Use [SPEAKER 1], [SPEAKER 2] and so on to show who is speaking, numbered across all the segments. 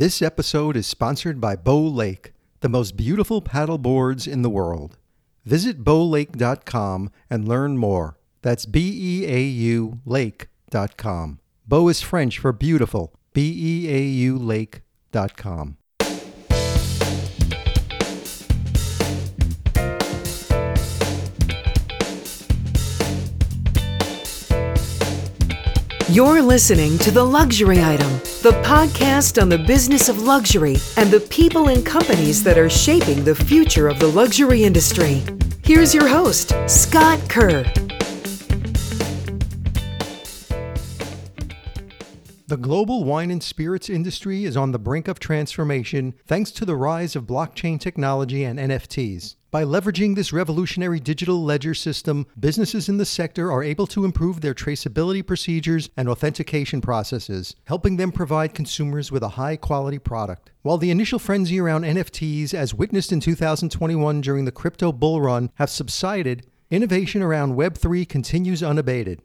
[SPEAKER 1] This episode is sponsored by Beau Lake, the most beautiful paddle boards in the world. Visit beaulake.com and learn more. That's B E A U lake.com. Beau is French for beautiful. B E A U lake.com.
[SPEAKER 2] You're listening to The Luxury Item, the podcast on the business of luxury and the people and companies that are shaping the future of the luxury industry. Here's your host, Scott Kerr.
[SPEAKER 1] The global wine and spirits industry is on the brink of transformation thanks to the rise of blockchain technology and NFTs. By leveraging this revolutionary digital ledger system, businesses in the sector are able to improve their traceability procedures and authentication processes, helping them provide consumers with a high quality product. While the initial frenzy around NFTs, as witnessed in 2021 during the crypto bull run, have subsided, innovation around Web3 continues unabated.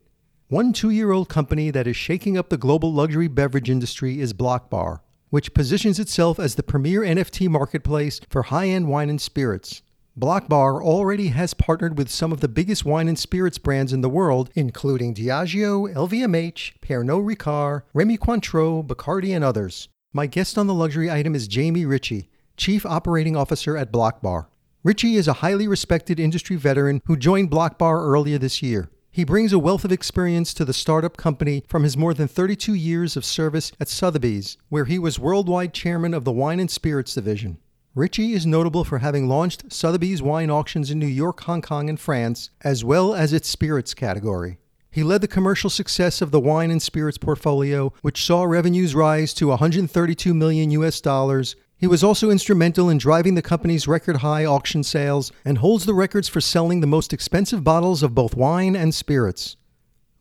[SPEAKER 1] One two year old company that is shaking up the global luxury beverage industry is Blockbar, which positions itself as the premier NFT marketplace for high end wine and spirits. Blockbar already has partnered with some of the biggest wine and spirits brands in the world, including Diageo, LVMH, Pernod Ricard, Remy Cointreau, Bacardi, and others. My guest on the luxury item is Jamie Ritchie, Chief Operating Officer at Blockbar. Ritchie is a highly respected industry veteran who joined Blockbar earlier this year. He brings a wealth of experience to the startup company from his more than 32 years of service at Sotheby's, where he was worldwide chairman of the Wine and Spirits division. Ritchie is notable for having launched Sotheby's wine auctions in New York, Hong Kong, and France, as well as its spirits category. He led the commercial success of the wine and spirits portfolio, which saw revenues rise to 132 million US dollars. He was also instrumental in driving the company's record high auction sales and holds the records for selling the most expensive bottles of both wine and spirits.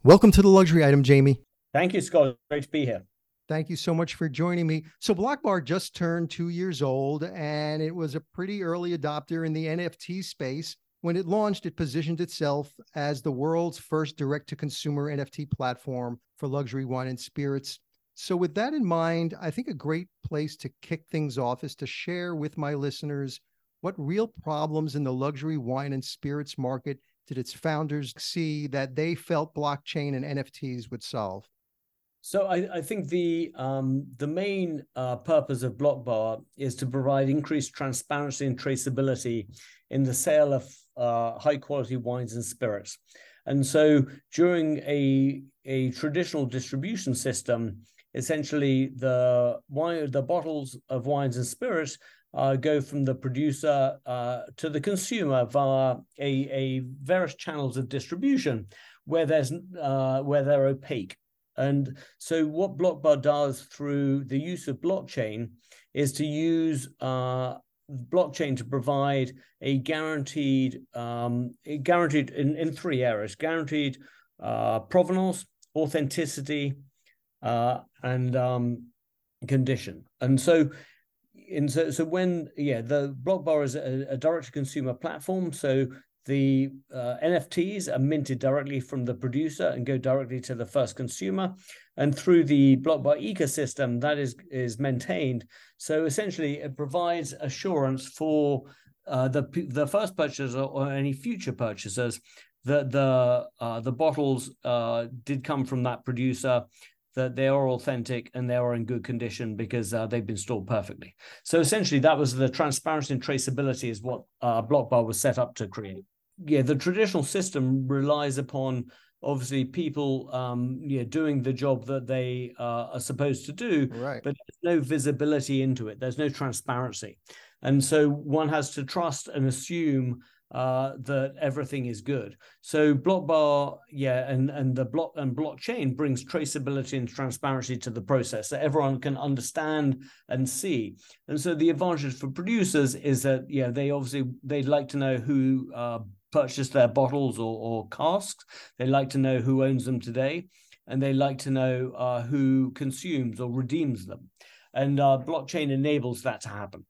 [SPEAKER 1] Welcome to the luxury item, Jamie.
[SPEAKER 3] Thank you, Scott. Great to be here.
[SPEAKER 1] Thank you so much for joining me. So, Blockbar just turned two years old, and it was a pretty early adopter in the NFT space. When it launched, it positioned itself as the world's first direct to consumer NFT platform for luxury wine and spirits. So, with that in mind, I think a great place to kick things off is to share with my listeners what real problems in the luxury wine and spirits market did its founders see that they felt blockchain and NFTs would solve?
[SPEAKER 3] So I, I think the um, the main uh, purpose of Blockbar is to provide increased transparency and traceability in the sale of uh, high quality wines and spirits. And so during a a traditional distribution system, essentially the wine the bottles of wines and spirits uh, go from the producer uh, to the consumer via a, a various channels of distribution where there's uh, where they're opaque. And so, what Blockbar does through the use of blockchain is to use uh, blockchain to provide a guaranteed, um, guaranteed in, in three areas: guaranteed uh, provenance, authenticity, uh, and um, condition. And so, in so, so when yeah, the Blockbar is a, a direct to consumer platform. So the uh, NFTs are minted directly from the producer and go directly to the first consumer. And through the Blockbar ecosystem, that is, is maintained. So essentially, it provides assurance for uh, the, the first purchaser or any future purchasers that the, uh, the bottles uh, did come from that producer that they are authentic and they are in good condition because uh, they've been stored perfectly. So essentially, that was the transparency and traceability is what uh, Blockbar was set up to create. Yeah, the traditional system relies upon obviously people um yeah doing the job that they uh, are supposed to do
[SPEAKER 1] right.
[SPEAKER 3] but there's no visibility into it. There's no transparency. And so one has to trust and assume uh, that everything is good. So Blockbar, yeah, and and the block and blockchain brings traceability and transparency to the process that everyone can understand and see. And so the advantage for producers is that yeah, they obviously they'd like to know who uh, purchase their bottles or, or casks. They like to know who owns them today, and they like to know uh, who consumes or redeems them. And uh, blockchain enables that to happen.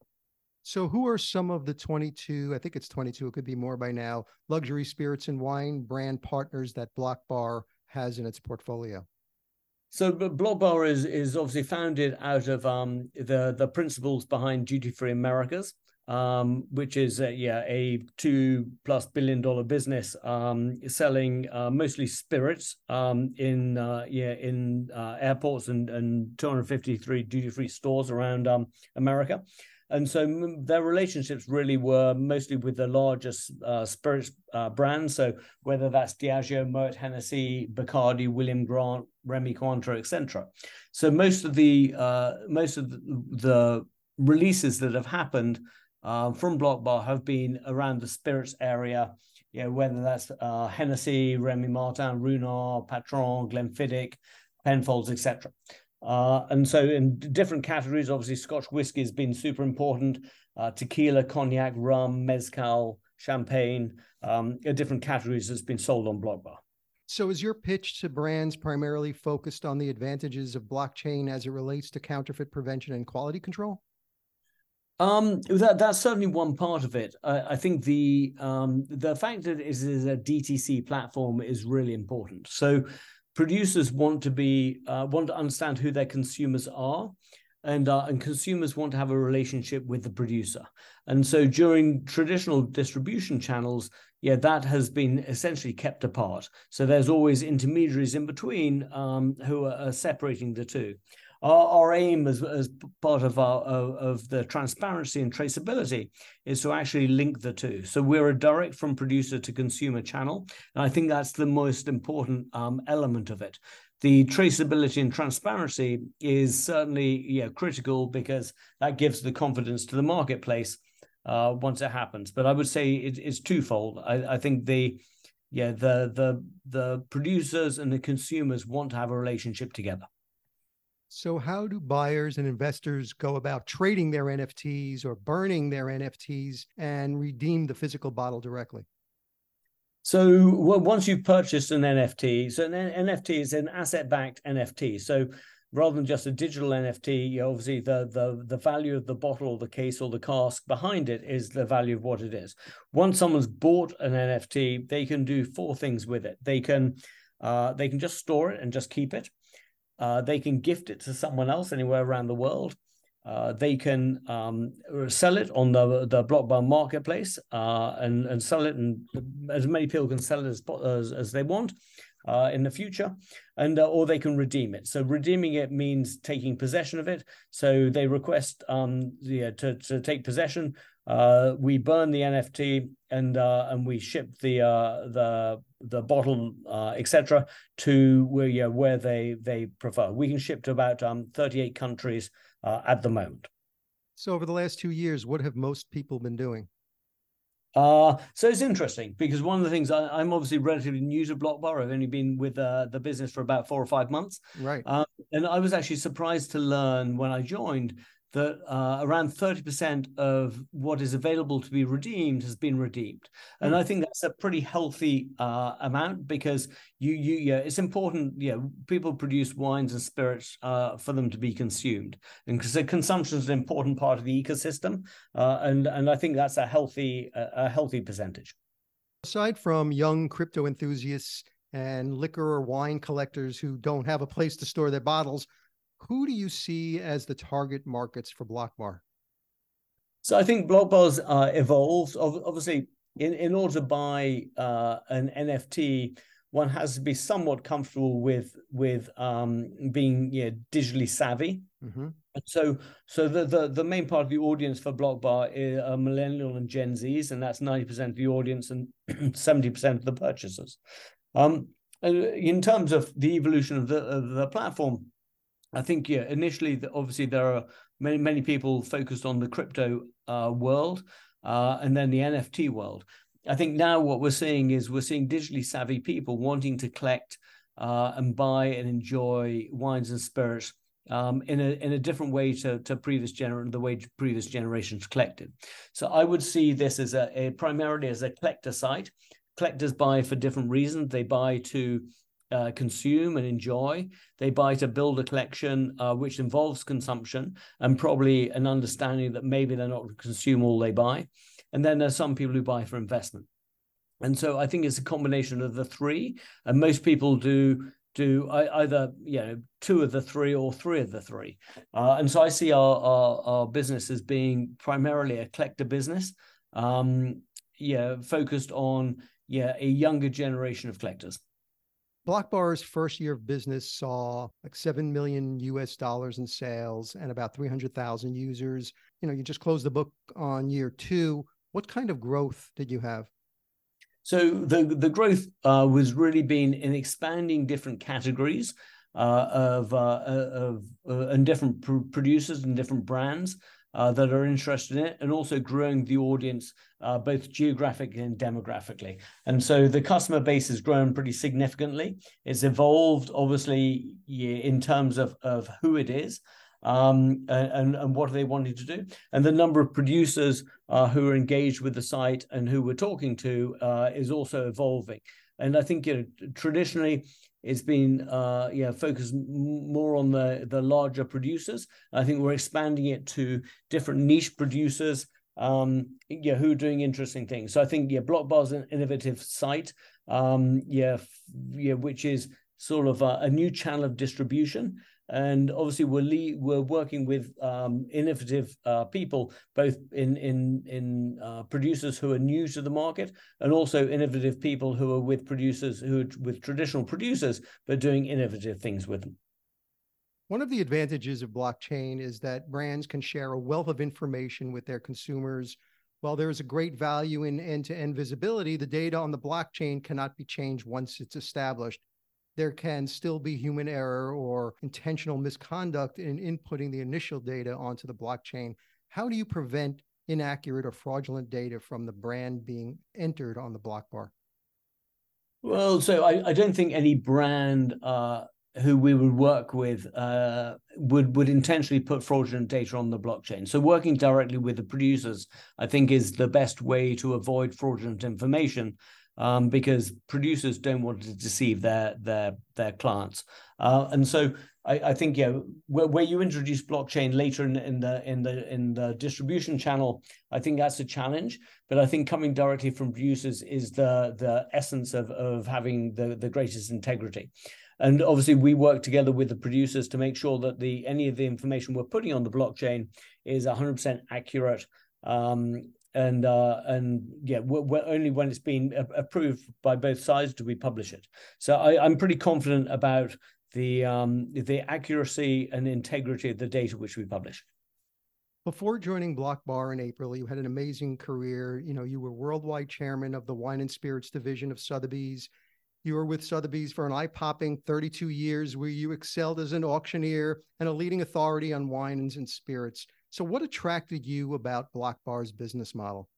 [SPEAKER 1] So, who are some of the 22? I think it's 22. It could be more by now. Luxury spirits and wine brand partners that Blockbar has in its portfolio.
[SPEAKER 3] So Block is is obviously founded out of um, the the principles behind Duty Free Americas, um, which is uh, yeah a two plus billion dollar business um, selling uh, mostly spirits um, in uh, yeah in uh, airports and and 253 duty free stores around um, America. And so their relationships really were mostly with the largest uh, spirits uh, brands. So whether that's Diageo, Moet, Hennessy, Bacardi, William Grant, Remy Cointreau, etc. So most of the uh, most of the, releases that have happened uh, from Block Bar have been around the spirits area. You know, whether that's uh, Hennessy, Remy Martin, Ruinart, Patron, Glenfiddich, Penfolds, etc. Uh, and so in different categories, obviously Scotch whiskey has been super important. Uh, tequila, cognac, rum, mezcal, champagne, um, different categories that's been sold on Block Bar.
[SPEAKER 1] So is your pitch to brands primarily focused on the advantages of blockchain as it relates to counterfeit prevention and quality control?
[SPEAKER 3] Um, that that's certainly one part of it. I, I think the um, the fact that it is a DTC platform is really important. So producers want to be uh, want to understand who their consumers are and uh, and consumers want to have a relationship with the producer. And so during traditional distribution channels yeah that has been essentially kept apart. So there's always intermediaries in between um, who are, are separating the two our, our aim as, as part of our of, of, the transparency and traceability is to actually link the two. So we're a direct from producer to consumer channel, and I think that's the most important um, element of it. The traceability and transparency is certainly yeah critical because that gives the confidence to the marketplace uh, once it happens. But I would say it, it's twofold. I, I think the yeah the the the producers and the consumers want to have a relationship together.
[SPEAKER 1] So, how do buyers and investors go about trading their NFTs or burning their NFTs and redeem the physical bottle directly?
[SPEAKER 3] So, well, once you've purchased an NFT, so an NFT is an asset-backed NFT. So, rather than just a digital NFT, obviously the the the value of the bottle the case or the cask behind it is the value of what it is. Once someone's bought an NFT, they can do four things with it. They can uh, they can just store it and just keep it. Uh, they can gift it to someone else anywhere around the world. Uh, they can um, sell it on the the Blockbar marketplace uh, and and sell it, and as many people can sell it as as, as they want uh, in the future, and uh, or they can redeem it. So redeeming it means taking possession of it. So they request um, yeah, to to take possession. Uh, we burn the NFT and and we ship the the the bottle, uh, etc., to where yeah, where they they prefer. We can ship to about um, 38 countries uh, at the moment.
[SPEAKER 1] So over the last two years, what have most people been doing?
[SPEAKER 3] Uh, so it's interesting because one of the things I, am obviously relatively new to Blockbar. I've only been with uh, the business for about four or five months.
[SPEAKER 1] Right.
[SPEAKER 3] Um, and I was actually surprised to learn when I joined that uh, around 30% of what is available to be redeemed has been redeemed. And mm. I think that's a pretty healthy uh, amount because you, you, yeah, it's important, yeah, people produce wines and spirits uh, for them to be consumed. And because consumption is an important part of the ecosystem. Uh, and, and I think that's a healthy, a healthy percentage.
[SPEAKER 1] Aside from young crypto enthusiasts and liquor or wine collectors who don't have a place to store their bottles, who do you see as the target markets for Blockbar?
[SPEAKER 3] So I think Blockbar's uh, evolved. Obviously, in, in order to buy uh, an NFT, one has to be somewhat comfortable with with um, being you know, digitally savvy. Mm-hmm. So, so the, the the main part of the audience for Blockbar is uh, millennial and Gen Zs, and that's ninety percent of the audience and seventy percent of the purchasers. Um, in terms of the evolution of the of the platform, I think yeah, initially obviously there are many many people focused on the crypto uh, world uh, and then the NFT world. I think now what we're seeing is we're seeing digitally savvy people wanting to collect uh, and buy and enjoy wines and spirits um, in a in a different way to to previous gener the way previous generations collected. So I would see this as a, a primarily as a collector site. Collectors buy for different reasons. They buy to uh, consume and enjoy. They buy to build a collection uh, which involves consumption and probably an understanding that maybe they're not consume all they buy. And then there's some people who buy for investment. And so I think it's a combination of the three. And most people do do either you know two of the three or three of the three. Uh, and so I see our, our, our business as being primarily a collector business, um, yeah, focused on yeah a younger generation of collectors.
[SPEAKER 1] Blockbar's first year of business saw like 7 million US dollars in sales and about 300,000 users. You know, you just closed the book on year two. What kind of growth did you have?
[SPEAKER 3] So the the growth uh, was really been in expanding different categories of uh, of uh, and different pr- producers and different brands uh, that are interested in it, and also growing the audience uh, both geographically and demographically. And so the customer base has grown pretty significantly. It's evolved, obviously, in terms of of who it is um, and, and what are they wanting to do? And the number of producers uh, who are engaged with the site and who we're talking to uh, is also evolving. And I think you know traditionally it's been uh, yeah focused more on the the larger producers. I think we're expanding it to different niche producers um yeah who are doing interesting things so i think yeah blockbar's an innovative site um yeah yeah which is sort of a, a new channel of distribution and obviously we're le- we're working with um, innovative uh, people, both in in in uh, producers who are new to the market, and also innovative people who are with producers who are with traditional producers, but doing innovative things with them.
[SPEAKER 1] One of the advantages of blockchain is that brands can share a wealth of information with their consumers. While there is a great value in end to end visibility, the data on the blockchain cannot be changed once it's established there can still be human error or intentional misconduct in inputting the initial data onto the blockchain. How do you prevent inaccurate or fraudulent data from the brand being entered on the block bar?
[SPEAKER 3] Well, so I, I don't think any brand uh, who we would work with uh, would would intentionally put fraudulent data on the blockchain. So working directly with the producers, I think, is the best way to avoid fraudulent information um, because producers don't want to deceive their their their clients. Uh, and so I, I, think yeah, where, where you introduce blockchain later in, in the in the in the distribution channel, I think that's a challenge. But I think coming directly from producers is the the essence of of having the the greatest integrity. And obviously, we work together with the producers to make sure that the any of the information we're putting on the blockchain is 100% accurate um, and uh, and yeah, we're, we're only when it's been approved by both sides do we publish it. So I, am pretty confident about the um, the accuracy and integrity of the data which we publish.
[SPEAKER 1] Before joining Blockbar in April, you had an amazing career. You know, you were worldwide chairman of the wine and spirits division of Sotheby's. You were with Sotheby's for an eye-popping 32 years, where you excelled as an auctioneer and a leading authority on wines and spirits. So, what attracted you about Blockbar's business model?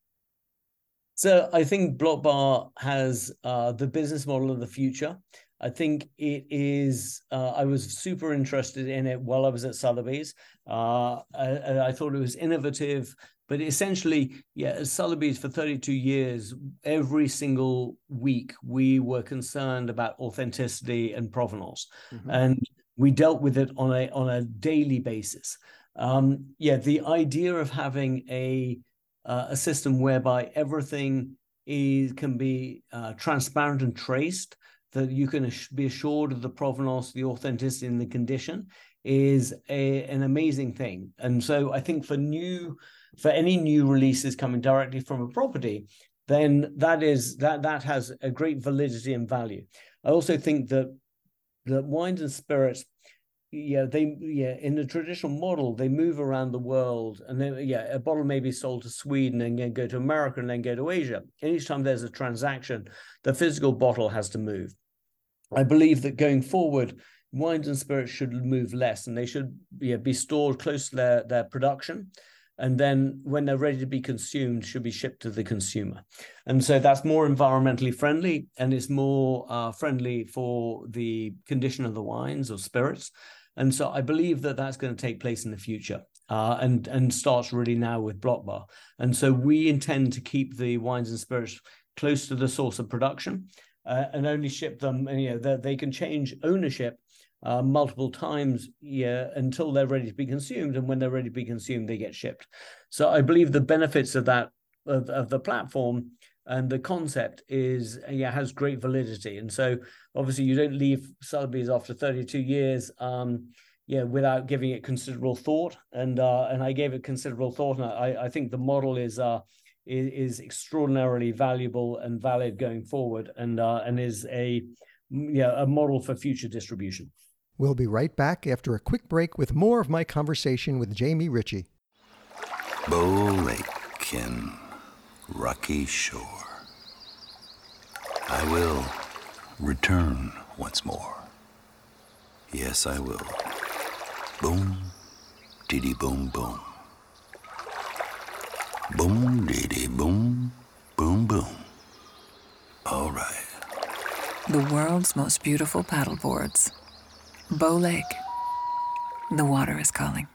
[SPEAKER 3] So, I think Blockbar has uh, the business model of the future. I think it is. Uh, I was super interested in it while I was at Sotheby's. Uh, I, I, thought it was innovative, but essentially, yeah, at Sotheby's for 32 years, every single week we were concerned about authenticity and provenance, mm-hmm. and we dealt with it on a on a daily basis. Um, yeah, the idea of having a uh, a system whereby everything is can be uh, transparent and traced, that you can be assured of the provenance, the authenticity, and the condition is a, an amazing thing. And so I think for new for any new releases coming directly from a property, then that is that that has a great validity and value. I also think that that wines and spirits yeah, they yeah in the traditional model they move around the world, and then yeah, a bottle may be sold to Sweden and then go to America and then go to Asia. And each time there's a transaction, the physical bottle has to move. I believe that going forward, wines and spirits should move less, and they should yeah, be stored close to their their production and then when they're ready to be consumed should be shipped to the consumer and so that's more environmentally friendly and it's more uh, friendly for the condition of the wines or spirits and so I believe that that's going to take place in the future. Uh, and and starts really now with Blockbar. And so we intend to keep the wines and spirits close to the source of production uh, and only ship them. And you know they, they can change ownership uh, multiple times yeah, until they're ready to be consumed. And when they're ready to be consumed, they get shipped. So I believe the benefits of that of, of the platform and the concept is yeah has great validity. And so obviously you don't leave Sotheby's after 32 years. Um, yeah, without giving it considerable thought, and uh, and I gave it considerable thought, and I, I think the model is uh, is, extraordinarily valuable and valid going forward, and uh, and is a yeah a model for future distribution.
[SPEAKER 1] We'll be right back after a quick break with more of my conversation with Jamie Ritchie.
[SPEAKER 4] Beau Lake in Rocky Shore. I will return once more. Yes, I will. Boom, diddy boom boom. Boom, diddy boom, boom boom. All right.
[SPEAKER 5] The world's most beautiful paddleboards. Beau Lake. The water is calling.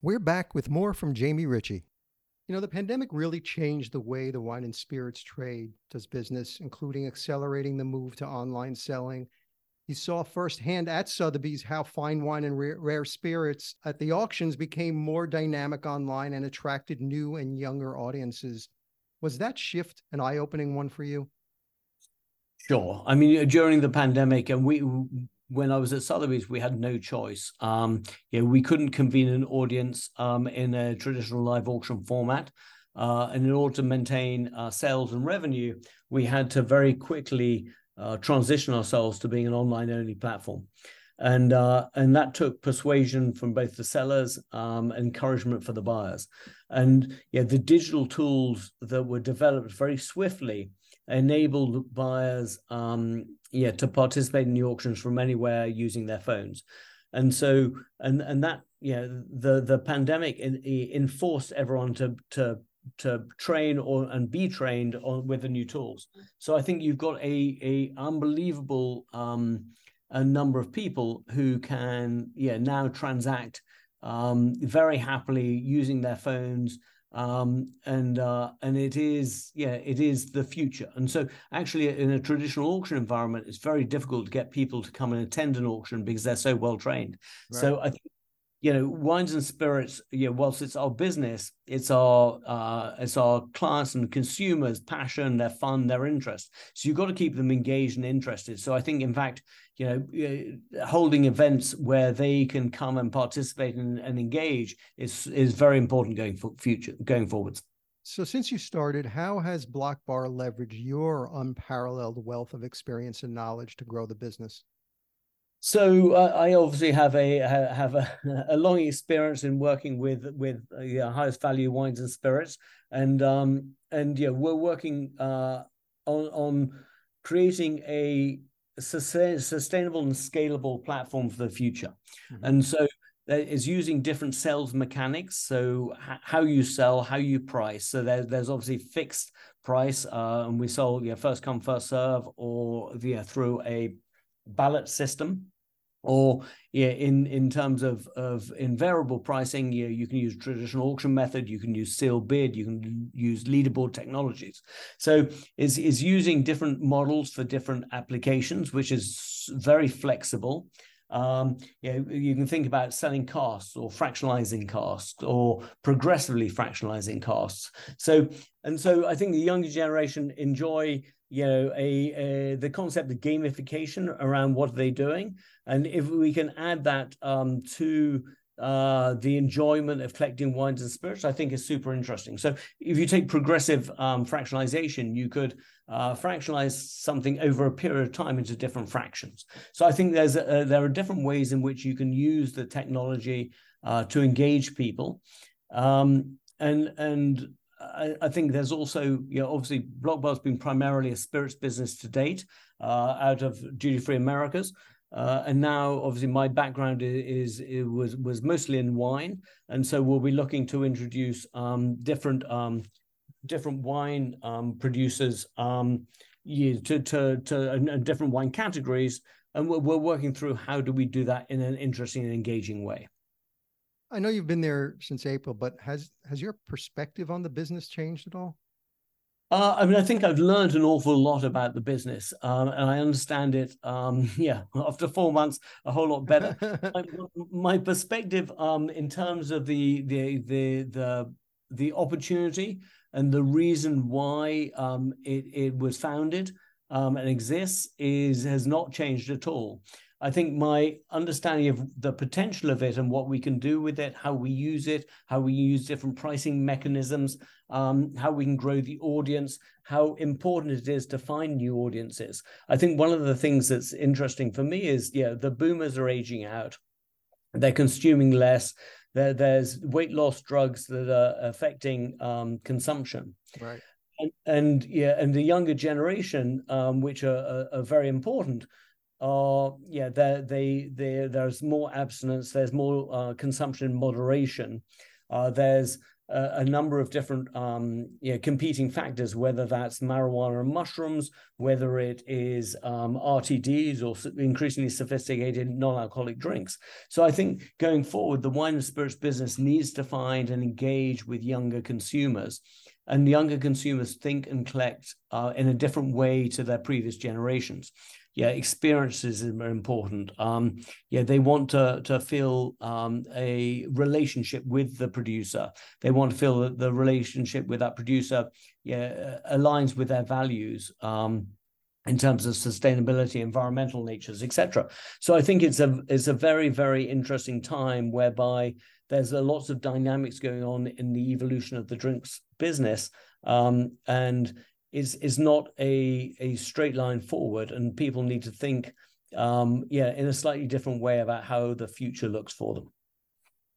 [SPEAKER 1] We're back with more from Jamie Ritchie. You know, the pandemic really changed the way the wine and spirits trade does business, including accelerating the move to online selling You saw firsthand at Sotheby's how fine wine and rare, spirits at the auctions became more dynamic online and attracted new and younger audiences. Was that shift an eye opening one for you?
[SPEAKER 3] Sure. I mean, during the pandemic, and we, when I was at Sotheby's, we had no choice. Um, you know, we couldn't convene an audience um, in a traditional live auction format. Uh, and in order to maintain uh, sales and revenue, we had to very quickly uh, transition ourselves to being an online only platform. And uh, and that took persuasion from both the sellers, um, encouragement for the buyers, and yeah, the digital tools that were developed very swiftly enabled buyers, um, yeah, to participate in the auctions from anywhere using their phones, and so and and that yeah, the the pandemic in, enforced everyone to to to train or and be trained on with the new tools. So I think you've got a a unbelievable um, a number of people who can yeah now transact um, very happily using their phones um, and uh, and it is yeah it is the future and so actually in a traditional auction environment it's very difficult to get people to come and attend an auction because they're so well trained right. so i think you know wines and spirits you know whilst it's our business it's our uh it's our clients and consumers passion their fun their interest. So you've got to keep them engaged and interested. So i think in fact you know holding events where they can come and participate and, and engage is is very important going for future going forwards.
[SPEAKER 1] So since you started how has block bar leveraged your unparalleled wealth of experience and knowledge to grow the business
[SPEAKER 3] so uh, I obviously have a have a, a, long experience in working with with uh, highest value wines and spirits, and um and yeah, we're working uh, on on creating a sustainable and scalable platform for the future, mm-hmm. and so that is using different sales mechanics. So h- how you sell, how you price. So there, there's obviously fixed price, uh, and we sell yeah first come first serve, or yeah through a ballot system or yeah, in in terms of of invariable pricing, you, you can use traditional auction method, you can use sealed bid, you can use leaderboard technologies. So is is using different models for different applications, which is very flexible. Um, you, know, you can think about selling costs or fractionalizing costs or progressively fractionalizing costs. So and so I think the younger generation enjoy you know a, a, the concept of gamification around what they're they doing and if we can add that um, to uh, the enjoyment of collecting wines and spirits, I think is super interesting. So if you take progressive um, fractionalization, you could uh, fractionalize something over a period of time into different fractions. So I think there's a, there are different ways in which you can use the technology uh, to engage people. Um, and and I, I, think there's also, you know, obviously Block Bar's been primarily a spirits business to date uh, out of Duty Free Americas. Uh, and now, obviously, my background is, is was was mostly in wine, and so we'll be looking to introduce um, different um, different wine um, producers um, yeah, to to to uh, different wine categories, and we're, we're working through how do we do that in an interesting and engaging way.
[SPEAKER 1] I know you've been there since April, but has has your perspective on the business changed at all?
[SPEAKER 3] Uh, I mean, I think I've learned an awful lot about the business, um, and I understand it. Um, yeah, after four months, a whole lot better. my, my, perspective, um, in terms of the the the the the opportunity and the reason why um, it, it was founded um, and exists is has not changed at all. I think my understanding of the potential of it and what we can do with it, how we use it, how we use different pricing mechanisms, um, how we can grow the audience, how important it is to find new audiences. I think one of the things that's interesting for me is, yeah, the boomers are aging out. They're consuming less. There, there's weight loss drugs that are affecting um, consumption.
[SPEAKER 1] Right.
[SPEAKER 3] And, and, yeah, and the younger generation, um, which are, are, are very important, are yeah they they there's more abstinence there's more uh, consumption moderation uh, there's a, number of different um, you know, competing factors whether that's marijuana and mushrooms whether it is um, rtds or increasingly sophisticated non-alcoholic drinks. So i think going forward the wine and spirits business needs to find and engage with younger consumers. And younger consumers think and collect uh, in a different way to their previous generations yeah, experiences are important. Um, yeah, they want to to feel um, a relationship with the producer. They want to feel that the relationship with that producer, yeah, aligns with their values. Um, in terms of sustainability, environmental natures, etc. So I think it's a it's a very very interesting time whereby there's a lots of dynamics going on in the evolution of the drinks business, um, and is is not a a straight line forward, and people need to think, um, yeah, in a slightly different way about how the future looks for them.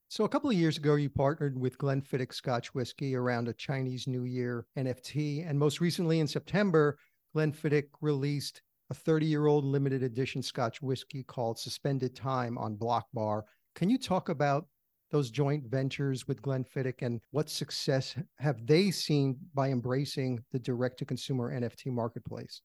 [SPEAKER 1] So a couple of years ago, you partnered with Glenfiddich Scotch Whiskey around a Chinese New Year NFT, and most recently in September, Glenfiddich released a 30-year-old limited edition Scotch whiskey called Suspended Time on Block Bar. Can you talk about those joint ventures with Glenfiddich and what success have they seen by embracing the direct to consumer NFT marketplace?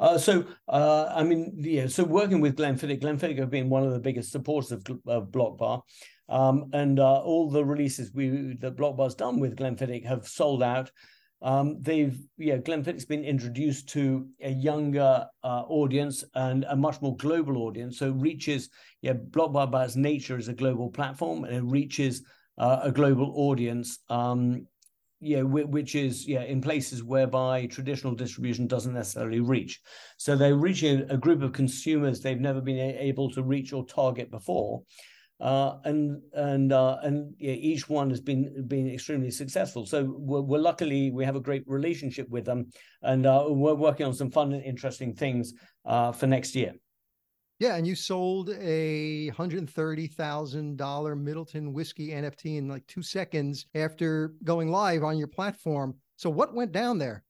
[SPEAKER 3] Uh, so, uh, I mean, yeah, so working with Glenfiddich, Glenfiddich have been one of the biggest supporters of, of Block Bar. Um, and uh, all the releases we that Blockbar's done with Glenfiddich have sold out. Um, they've yeah, Glenfiddich's been introduced to a younger uh, audience and a much more global audience. So reaches yeah, Block Bar by its nature is a global platform and it reaches uh, a global audience. Um, yeah, which is yeah in places whereby traditional distribution doesn't necessarily reach. So they're reaching a group of consumers they've never been able to reach or target before, uh, and and uh, and yeah, each one has been been extremely successful. So we're, we're, luckily we have a great relationship with them, and uh, we're working on some fun and interesting things uh, for next year.
[SPEAKER 1] Yeah, and you sold a hundred thirty thousand dollar Midleton whiskey NFT in like two seconds after going live on your platform. So what went down there?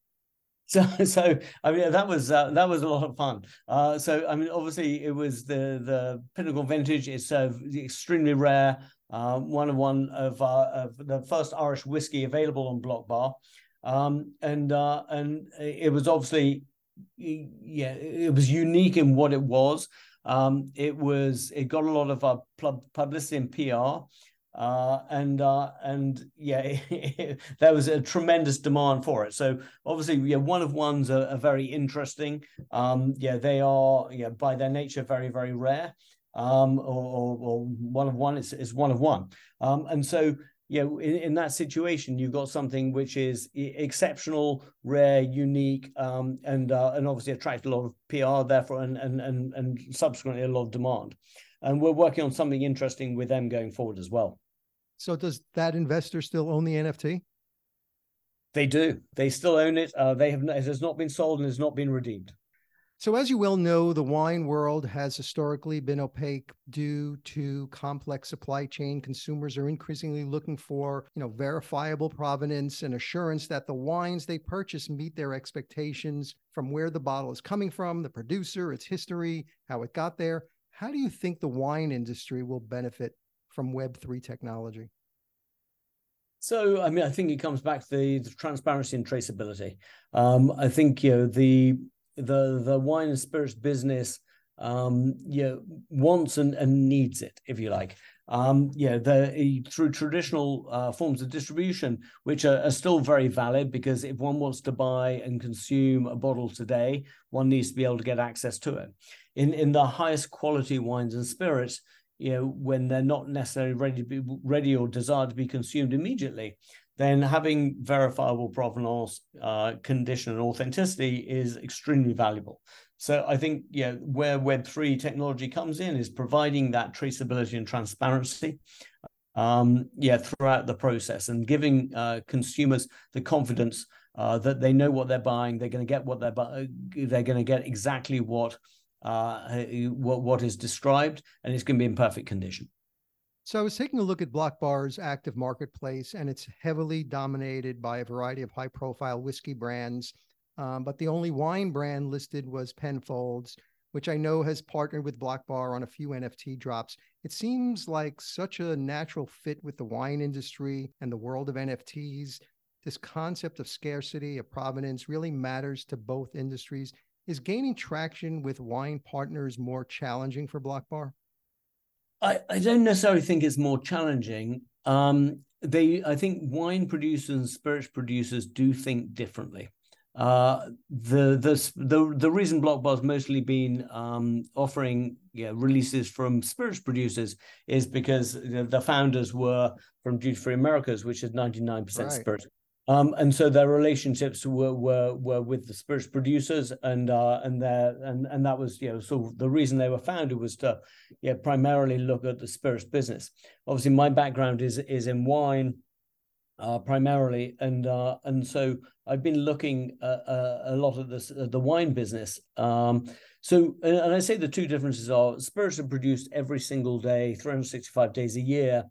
[SPEAKER 3] So, so I mean, that was uh, that was a lot of fun. Uh, so, I mean, obviously, it was the the pinnacle vintage. It's uh, extremely rare. Uh, one of one of, uh, of the first Irish whiskey available on Block Bar, um, and uh, and it was obviously, yeah, it was unique in what it was. Um, it was it got a lot of uh, publicity and PR. Uh, and uh, and yeah, there was a tremendous demand for it. So obviously, yeah, one of ones are, are very interesting. Um, yeah, they are yeah by their nature very very rare. Um, or, or, or one of one is, is one of one. Um, and so yeah, in, in, that situation, you've got something which is exceptional, rare, unique, um, and uh, and obviously attracts a lot of PR, therefore, and and and and subsequently a lot of demand. And we're working on something interesting with them going forward as well.
[SPEAKER 1] So does that investor still own the NFT?
[SPEAKER 3] They do. They still own it. Uh, they have. It has not been sold and has not been redeemed.
[SPEAKER 1] So, as you well know, the wine world has historically been opaque due to complex supply chain. Consumers are increasingly looking for, you know, verifiable provenance and assurance that the wines they purchase meet their expectations from where the bottle is coming from, the producer, its history, how it got there. How do you think the wine industry will benefit from Web3 technology?
[SPEAKER 3] So, I mean, I think it comes back to the, the transparency and traceability. Um, I think you know the the the wine and spirits business um, you know, wants and, and needs it, if you like. Um, yeah, the through traditional uh, forms of distribution, which are, are, still very valid, because if one wants to buy and consume a bottle today, one needs to be able to get access to it. In in the highest quality wines and spirits, you know, when they're not necessarily ready to be ready or desired to be consumed immediately, then having verifiable provenance, uh, condition, and authenticity is extremely valuable. So I think yeah, where Web three technology comes in is providing that traceability and transparency. Um, yeah, throughout the process and giving uh, consumers the confidence uh, that they know what they're buying, they're going to get what they're bu- they're going to get exactly what uh, what what is described, and it's going to be in perfect condition.
[SPEAKER 1] So I was taking a look at Block Bar's active marketplace, and it's heavily dominated by a variety of high-profile whiskey brands. Um, but the only wine brand listed was Penfolds, which I know has partnered with Block Bar on a few NFT drops. It seems like such a natural fit with the wine industry and the world of NFTs. This concept of scarcity, of provenance, really matters to both industries. Is gaining traction with wine partners more challenging for Block Bar?
[SPEAKER 3] I, I don't necessarily think it's more challenging. Um, they, I think, wine producers and spirits producers do think differently. Uh, the the the the reason Block Bar's mostly been um, offering yeah, releases from spirits producers is because the founders were from Duty Free Americas, which is ninety nine percent spirits. Um, and so their relationships were were were with the spirits producers, and uh, and their and and that was you know so the reason they were founded was to yeah primarily look at the spirits business. Obviously, my background is is in wine, uh, primarily, and uh, and so I've been looking at, uh, a lot at this the wine business. Um, so and I say the two differences are spirits are produced every single day, 365 days a year,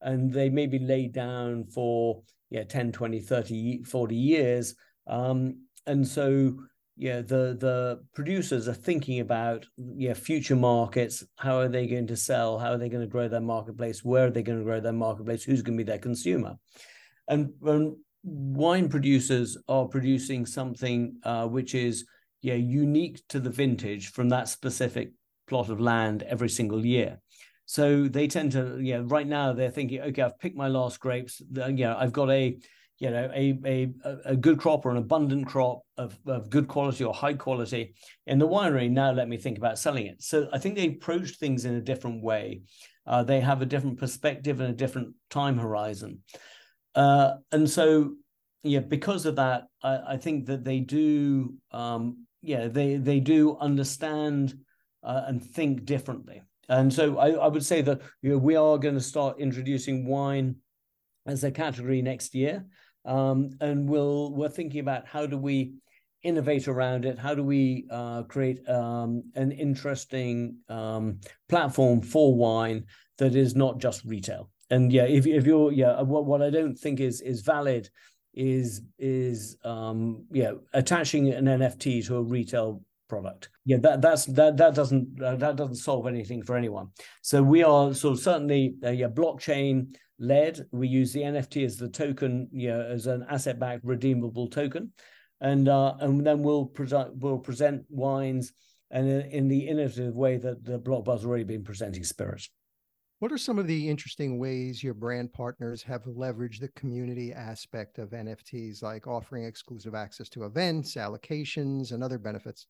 [SPEAKER 3] and they may be laid down for yeah 10 20 30 40 years. Um, and so yeah the the producers are thinking about yeah future markets. How are they going to sell? How are they going to grow their marketplace? Where are they going to grow their marketplace? Who's going to be their consumer? And when wine producers are producing something uh, which is yeah unique to the vintage from that specific plot of land every single year so they tend to, yeah, right now they're thinking, okay, I've picked my last grapes. You know, I've got a, you know, a a a good crop or an abundant crop of, of good quality or high quality in the winery. Now let me think about selling it. So I think they approach things in a different way. Uh, they have a different perspective and a different time horizon. Uh, and so, yeah, because of that, I, I think that they do, um, yeah, they they do understand uh, and think differently. And so I, I would say that you know, we are going to start introducing wine as a category next year. Um, and we'll we're thinking about how do we innovate around it? How do we uh, create um, an interesting um, platform for wine that is not just retail? And yeah, if if you're yeah, what what I don't think is is valid is is um yeah attaching an NFT to a retail product. Yeah, that that's that that doesn't uh, that doesn't solve anything for anyone. So we are sort of certainly uh, yeah blockchain led. We use the NFT as the token, yeah, as an asset backed redeemable token, and uh, and then we'll present we'll present wines and in, in the innovative way that the Blockbar's already been presenting spirits.
[SPEAKER 1] What are some of the interesting ways your brand partners have leveraged the community aspect of NFTs, like offering exclusive access to events, allocations, and other benefits?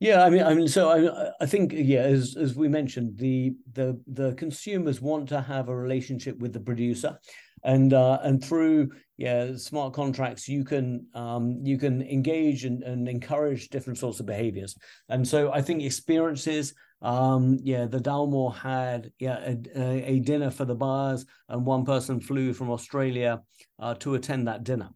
[SPEAKER 3] Yeah, I mean, I mean, so I, I think yeah, as as we mentioned, the the the consumers want to have a relationship with the producer, and uh, and through yeah smart contracts, you can um, you can engage and, and encourage different sorts of behaviors, and so I think experiences. Um, yeah, the Dalmore had yeah a, a dinner for the buyers, and one person flew from Australia uh, to attend that dinner.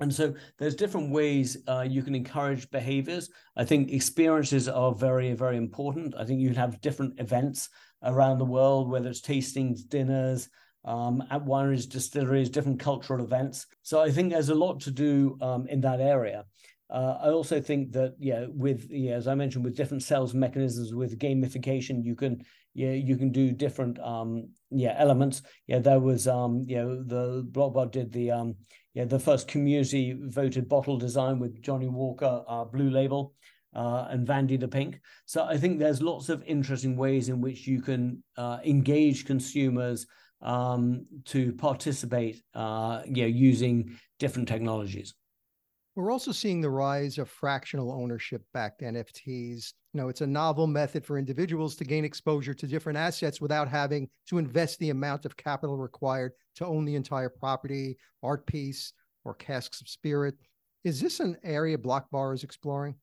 [SPEAKER 3] And so there's different ways uh, you can encourage behaviors. I think experiences are very, very important. I think you have different events around the world, whether it's tastings, dinners, um, at wineries, distilleries, different cultural events. So I think there's a lot to do um, in that area. Uh, I also think that yeah, with yeah, as I mentioned, with different sales mechanisms, with gamification, you can yeah, you can do different um yeah elements. Yeah, there was um you know the Blockbar did the um yeah, the first community voted bottle design with Johnnie Walker uh, Blue Label uh, and Vandy the Pink. So I think there's lots of interesting ways in which you can uh, engage consumers um, to participate, uh, you know, using different technologies.
[SPEAKER 1] We're also seeing the rise of fractional ownership backed NFTs. You know, it's a novel method for individuals to gain exposure to different assets without having to invest the amount of capital required to own the entire property, art piece, or casks of spirit. Is this an area Blockbar is exploring?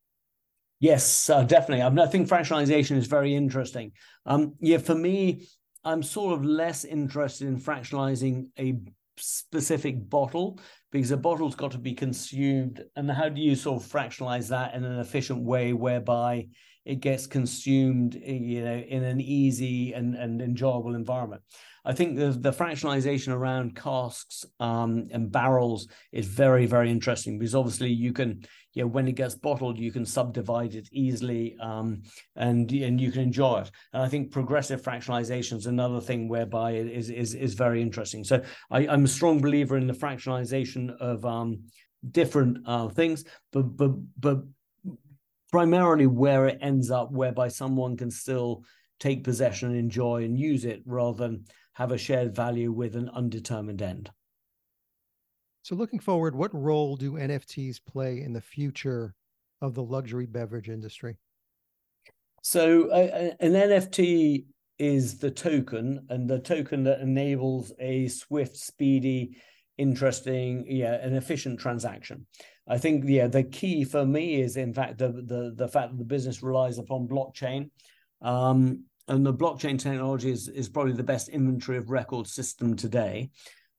[SPEAKER 3] Yes, uh, definitely. I, mean, I think fractionalization is very interesting. Um, yeah, for me, I'm sort of less interested in fractionalizing a specific bottle because a bottle's got to be consumed. And how do you sort of fractionalize that in an efficient way whereby it gets consumed, you know, in an easy and, and enjoyable environment? I think the, the fractionalization around casks um, and barrels is very, very interesting because obviously you can, you know, when it gets bottled, you can subdivide it easily um, and and you can enjoy it. And I think progressive fractionalization is another thing whereby it is is is very interesting. So I, am a strong believer in the fractionalization of um, different uh, things, but but but primarily where it ends up, whereby someone can still take possession and enjoy and use it rather than have a shared value with an undetermined end.
[SPEAKER 1] So, looking forward, what role do NFTs play in the future of the luxury beverage industry?
[SPEAKER 3] So, uh, an NFT is the token, and the token that enables a swift, speedy, interesting, yeah, an efficient transaction. I think yeah, the key for me is in fact the the the fact that the business relies upon blockchain. Um, and the blockchain technology is, is probably the best inventory of record system today.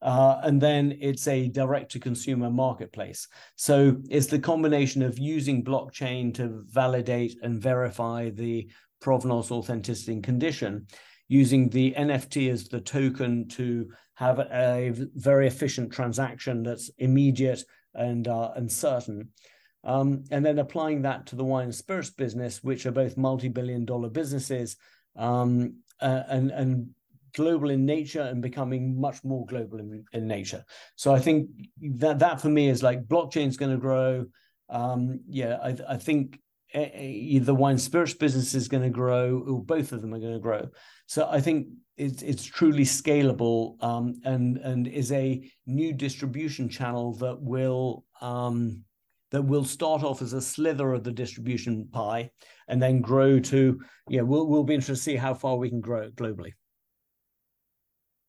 [SPEAKER 3] Uh, and then it's a direct to consumer marketplace. So it's the combination of using blockchain to validate and verify the provenance, authenticity, and condition, using the NFT as the token to have a very efficient transaction that's immediate and uh, and certain. Um, and then applying that to the wine and spirits business, which are both multi-billion dollar businesses, um, uh, and and global in nature and becoming much more global in, in nature. So I think that that for me is like blockchain is going to grow. Um, yeah, I, I think the wine spirits business is going to grow, or both of them are going to grow. So I think it's it's truly scalable um, and and is a new distribution channel that will um, that will start off as a slither of the distribution pie and then grow to yeah we'll, we'll be interested to see how far we can grow it globally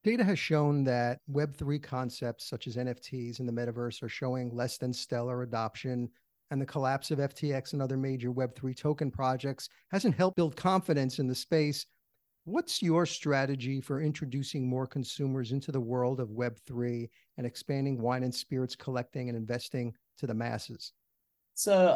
[SPEAKER 1] data has shown that web3 concepts such as nfts and the metaverse are showing less than stellar adoption and the collapse of ftx and other major web3 token projects hasn't helped build confidence in the space What's your strategy for introducing more consumers into the world of Web3 and expanding wine and spirits collecting and investing to the masses?
[SPEAKER 3] So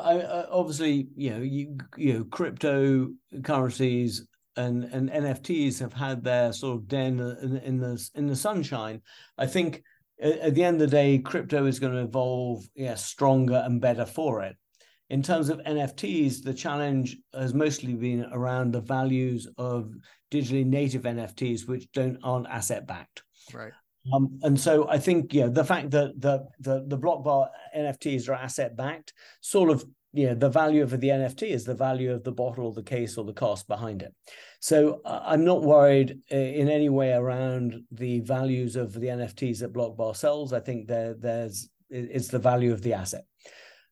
[SPEAKER 3] obviously, you know, you, you know, cryptocurrencies and and NFTs have had their sort of den in, in the in the sunshine. I think at the end of the day, crypto is going to evolve, yeah, stronger and better for it. In terms of NFTs, the challenge has mostly been around the values of digitally native NFTs, which don't aren't asset backed.
[SPEAKER 1] Right.
[SPEAKER 3] Um, and so I think yeah, the fact that the the the Blockbar NFTs are asset backed, sort of yeah, the value of the NFT is the value of the bottle the case or the cost behind it. So uh, I'm not worried uh, in any way around the values of the NFTs that Blockbar sells. I think there there's it's the value of the asset.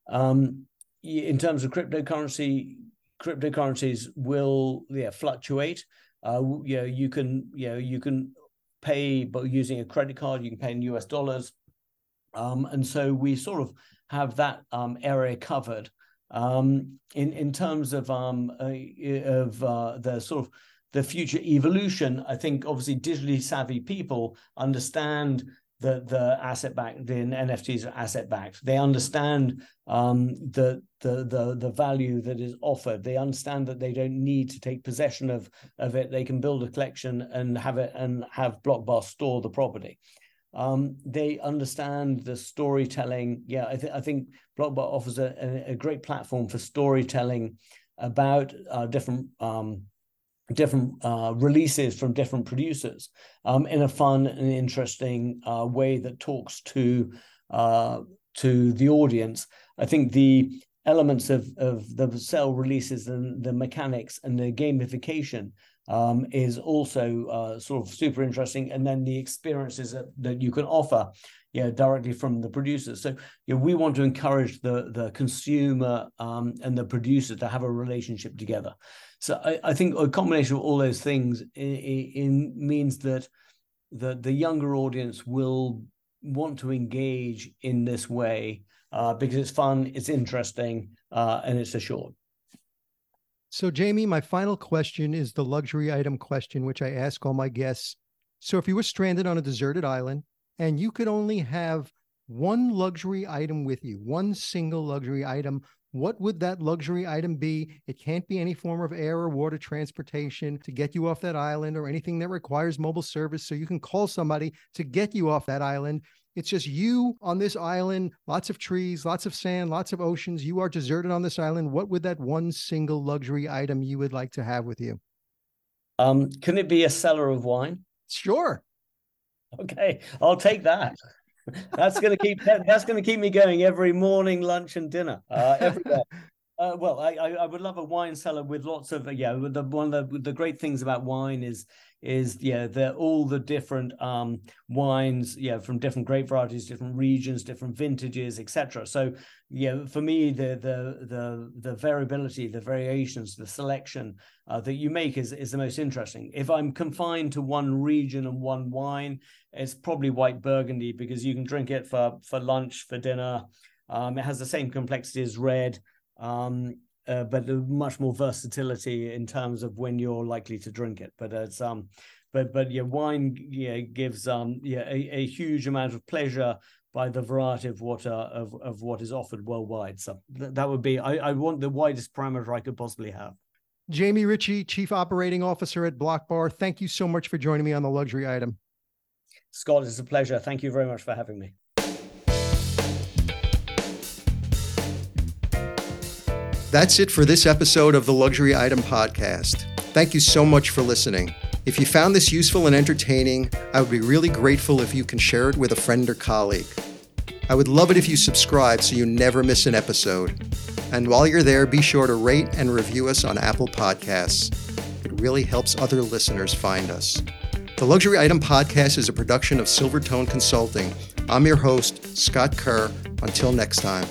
[SPEAKER 3] Um, in terms of cryptocurrency, cryptocurrencies will yeah fluctuate. Uh, you know, you can you know you can pay but using a credit card, you can pay in US dollars. Um, and so we sort of have that um, area covered. Um, in in terms of um uh, of uh, the sort of the future evolution, I think obviously digitally savvy people understand the the asset backed the NFTs are asset backed. They understand um, the the the the value that is offered. They understand that they don't need to take possession of of it. They can build a collection and have it and have Blockbar store the property. Um, they understand the storytelling. Yeah, I, th- I think Blockbar offers a, a, a, great platform for storytelling about uh, different um, different uh, releases from different producers um, in a fun and interesting uh, way that talks to uh, to the audience. I think the elements of of the cell releases and the mechanics and the gamification um, is also uh, sort of super interesting. And then the experiences that, that you can offer, you know, directly from the producers. So you know, we want to encourage the the consumer um, and the producer to have a relationship together. So I, I think a combination of all those things in, in means that the the younger audience will want to engage in this way uh, because it's fun, it's interesting, uh, and it's assured.
[SPEAKER 1] So, Jamie, my final question is the luxury item question, which I ask all my guests. So, if you were stranded on a deserted island and you could only have one luxury item with you, one single luxury item, what would that luxury item be? It can't be any form of air or water transportation to get you off that island or anything that requires mobile service. So you can call somebody to get you off that island. It's just you on this island, lots of trees, lots of sand, lots of oceans. You are deserted on this island. What would that one single luxury item you would like to have with you?
[SPEAKER 3] Um, can it be a cellar of wine?
[SPEAKER 1] Sure.
[SPEAKER 3] Okay, I'll take that. That's gonna keep that's gonna keep me going every morning, lunch, and dinner. Uh, every day. Uh, well, I, I would love a wine cellar with lots of yeah. The one of the, the great things about wine is is yeah the all the different um wines yeah from different grape varieties different regions different vintages etc so yeah for me the the the the variability the variations the selection uh, that you make is is the most interesting if i'm confined to one region and one wine it's probably white burgundy because you can drink it for for lunch for dinner um it has the same complexity as red um uh, but much more versatility in terms of when you're likely to drink it. But it's um, but but yeah, wine yeah gives um yeah a, a huge amount of pleasure by the variety of what uh, of of what is offered worldwide. So th- that would be I, I want the widest parameter I could possibly have.
[SPEAKER 1] Jamie Ritchie, Chief Operating Officer at Block Bar. Thank you so much for joining me on the luxury item.
[SPEAKER 3] Scott, it's a pleasure. Thank you very much for having me.
[SPEAKER 1] That's it for this episode of the Luxury Item Podcast. Thank you so much for listening. If you found this useful and entertaining, I would be really grateful if you can share it with a friend or colleague. I would love it if you subscribe so you never miss an episode. And while you're there, be sure to rate and review us on Apple Podcasts. It really helps other listeners find us. The Luxury Item Podcast is a production of Silvertone Consulting. I'm your host, Scott Kerr. Until next time.